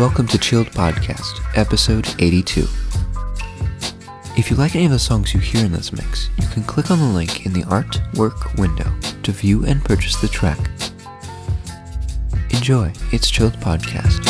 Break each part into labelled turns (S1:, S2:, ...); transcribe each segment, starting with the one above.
S1: Welcome to Chilled Podcast, episode 82. If you like any of the songs you hear in this mix, you can click on the link in the artwork window to view and purchase the track. Enjoy, it's Chilled Podcast.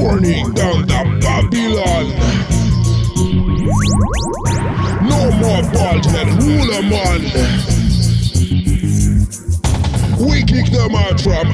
S2: Warning down the Babylon. No more bald head ruler man. We kick them out from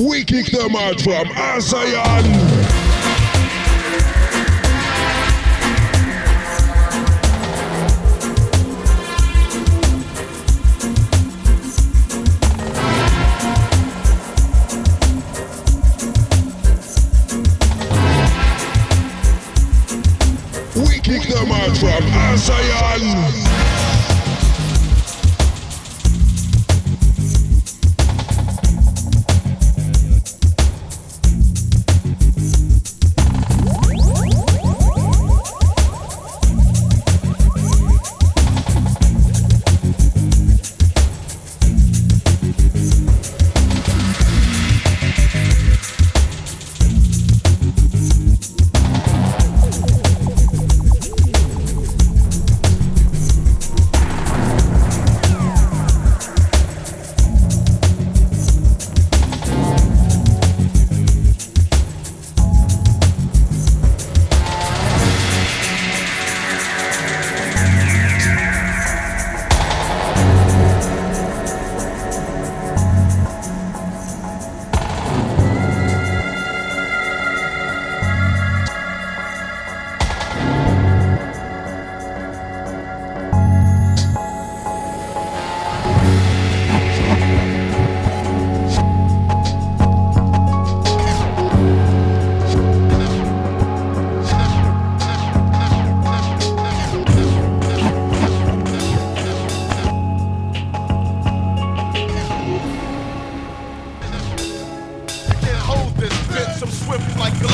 S2: ASEAN. them out from ASEAN. We kick them out from ASEAN.
S3: swift like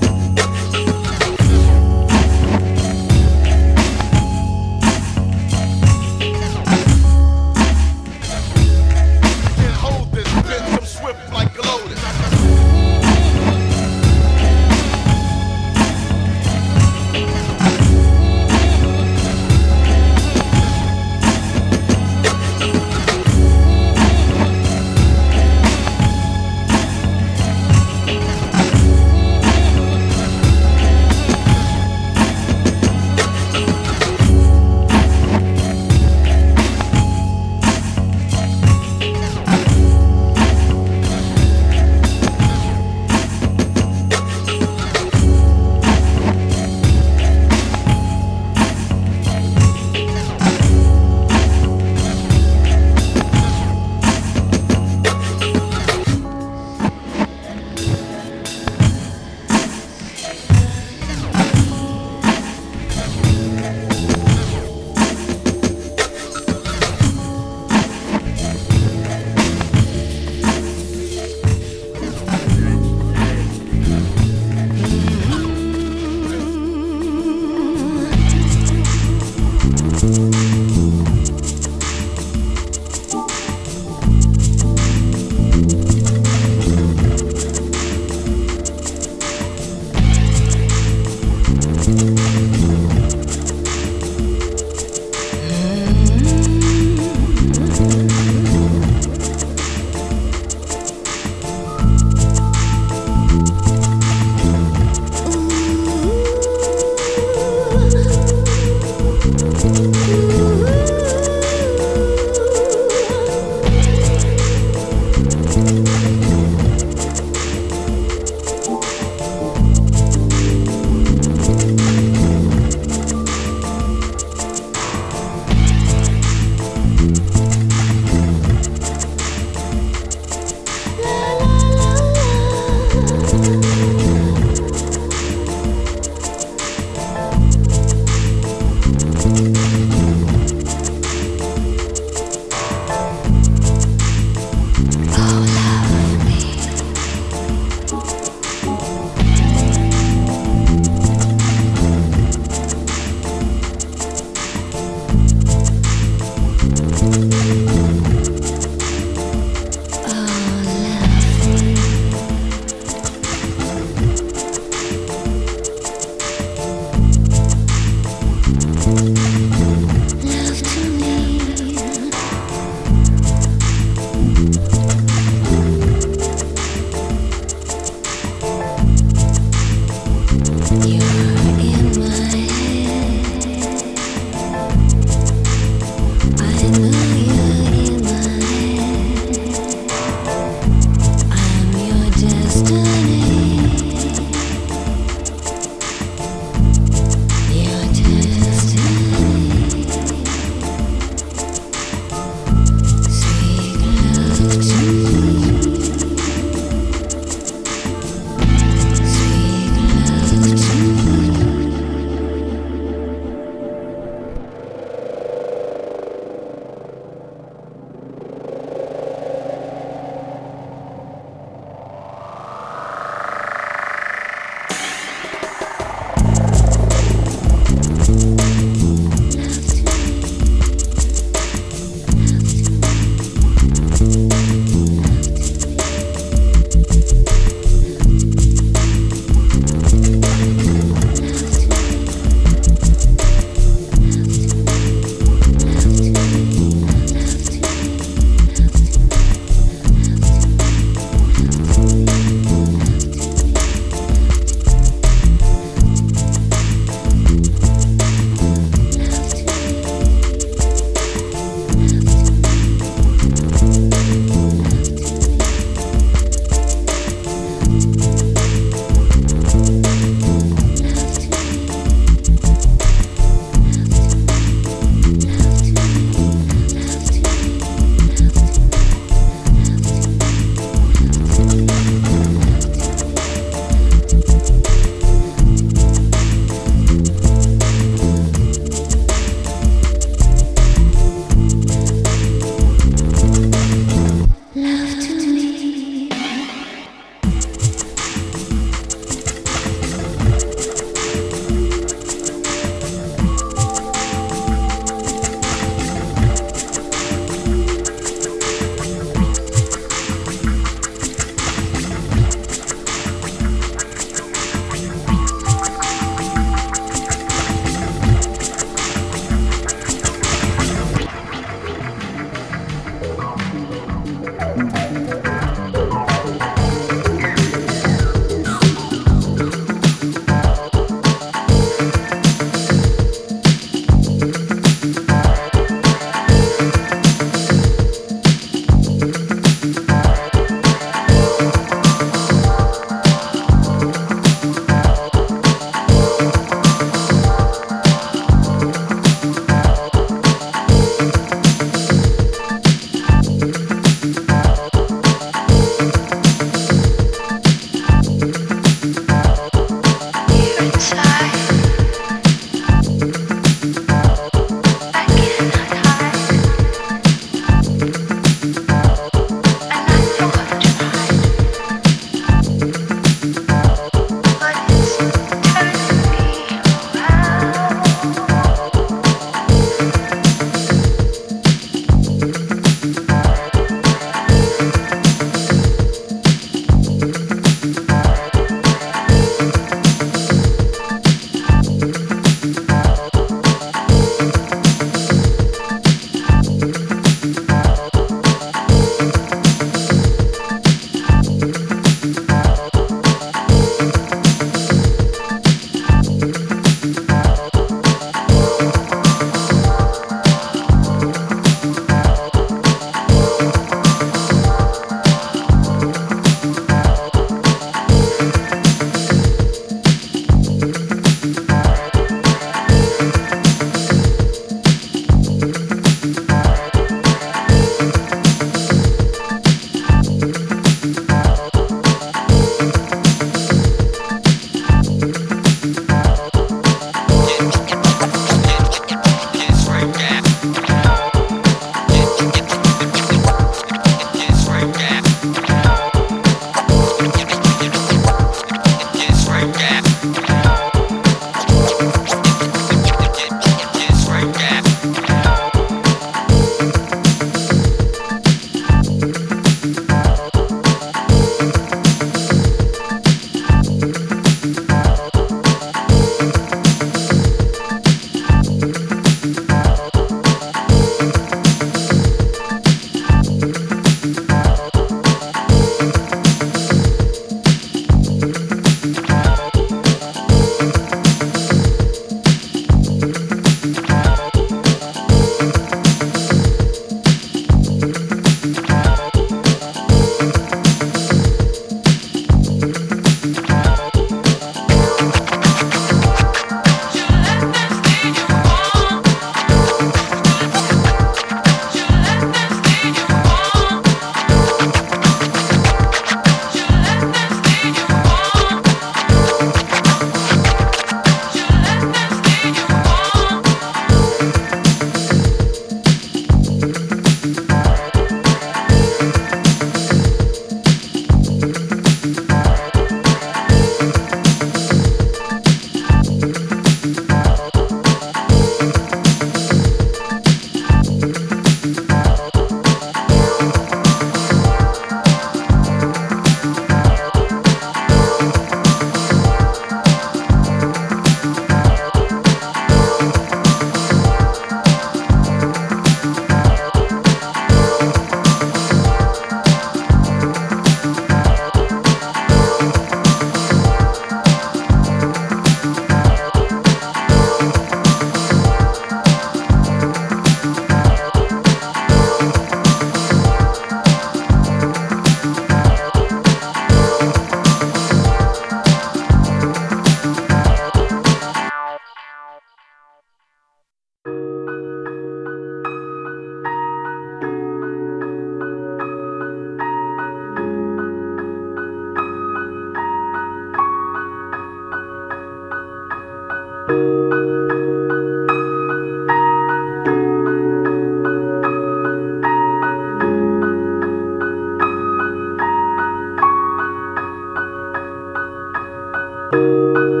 S3: Música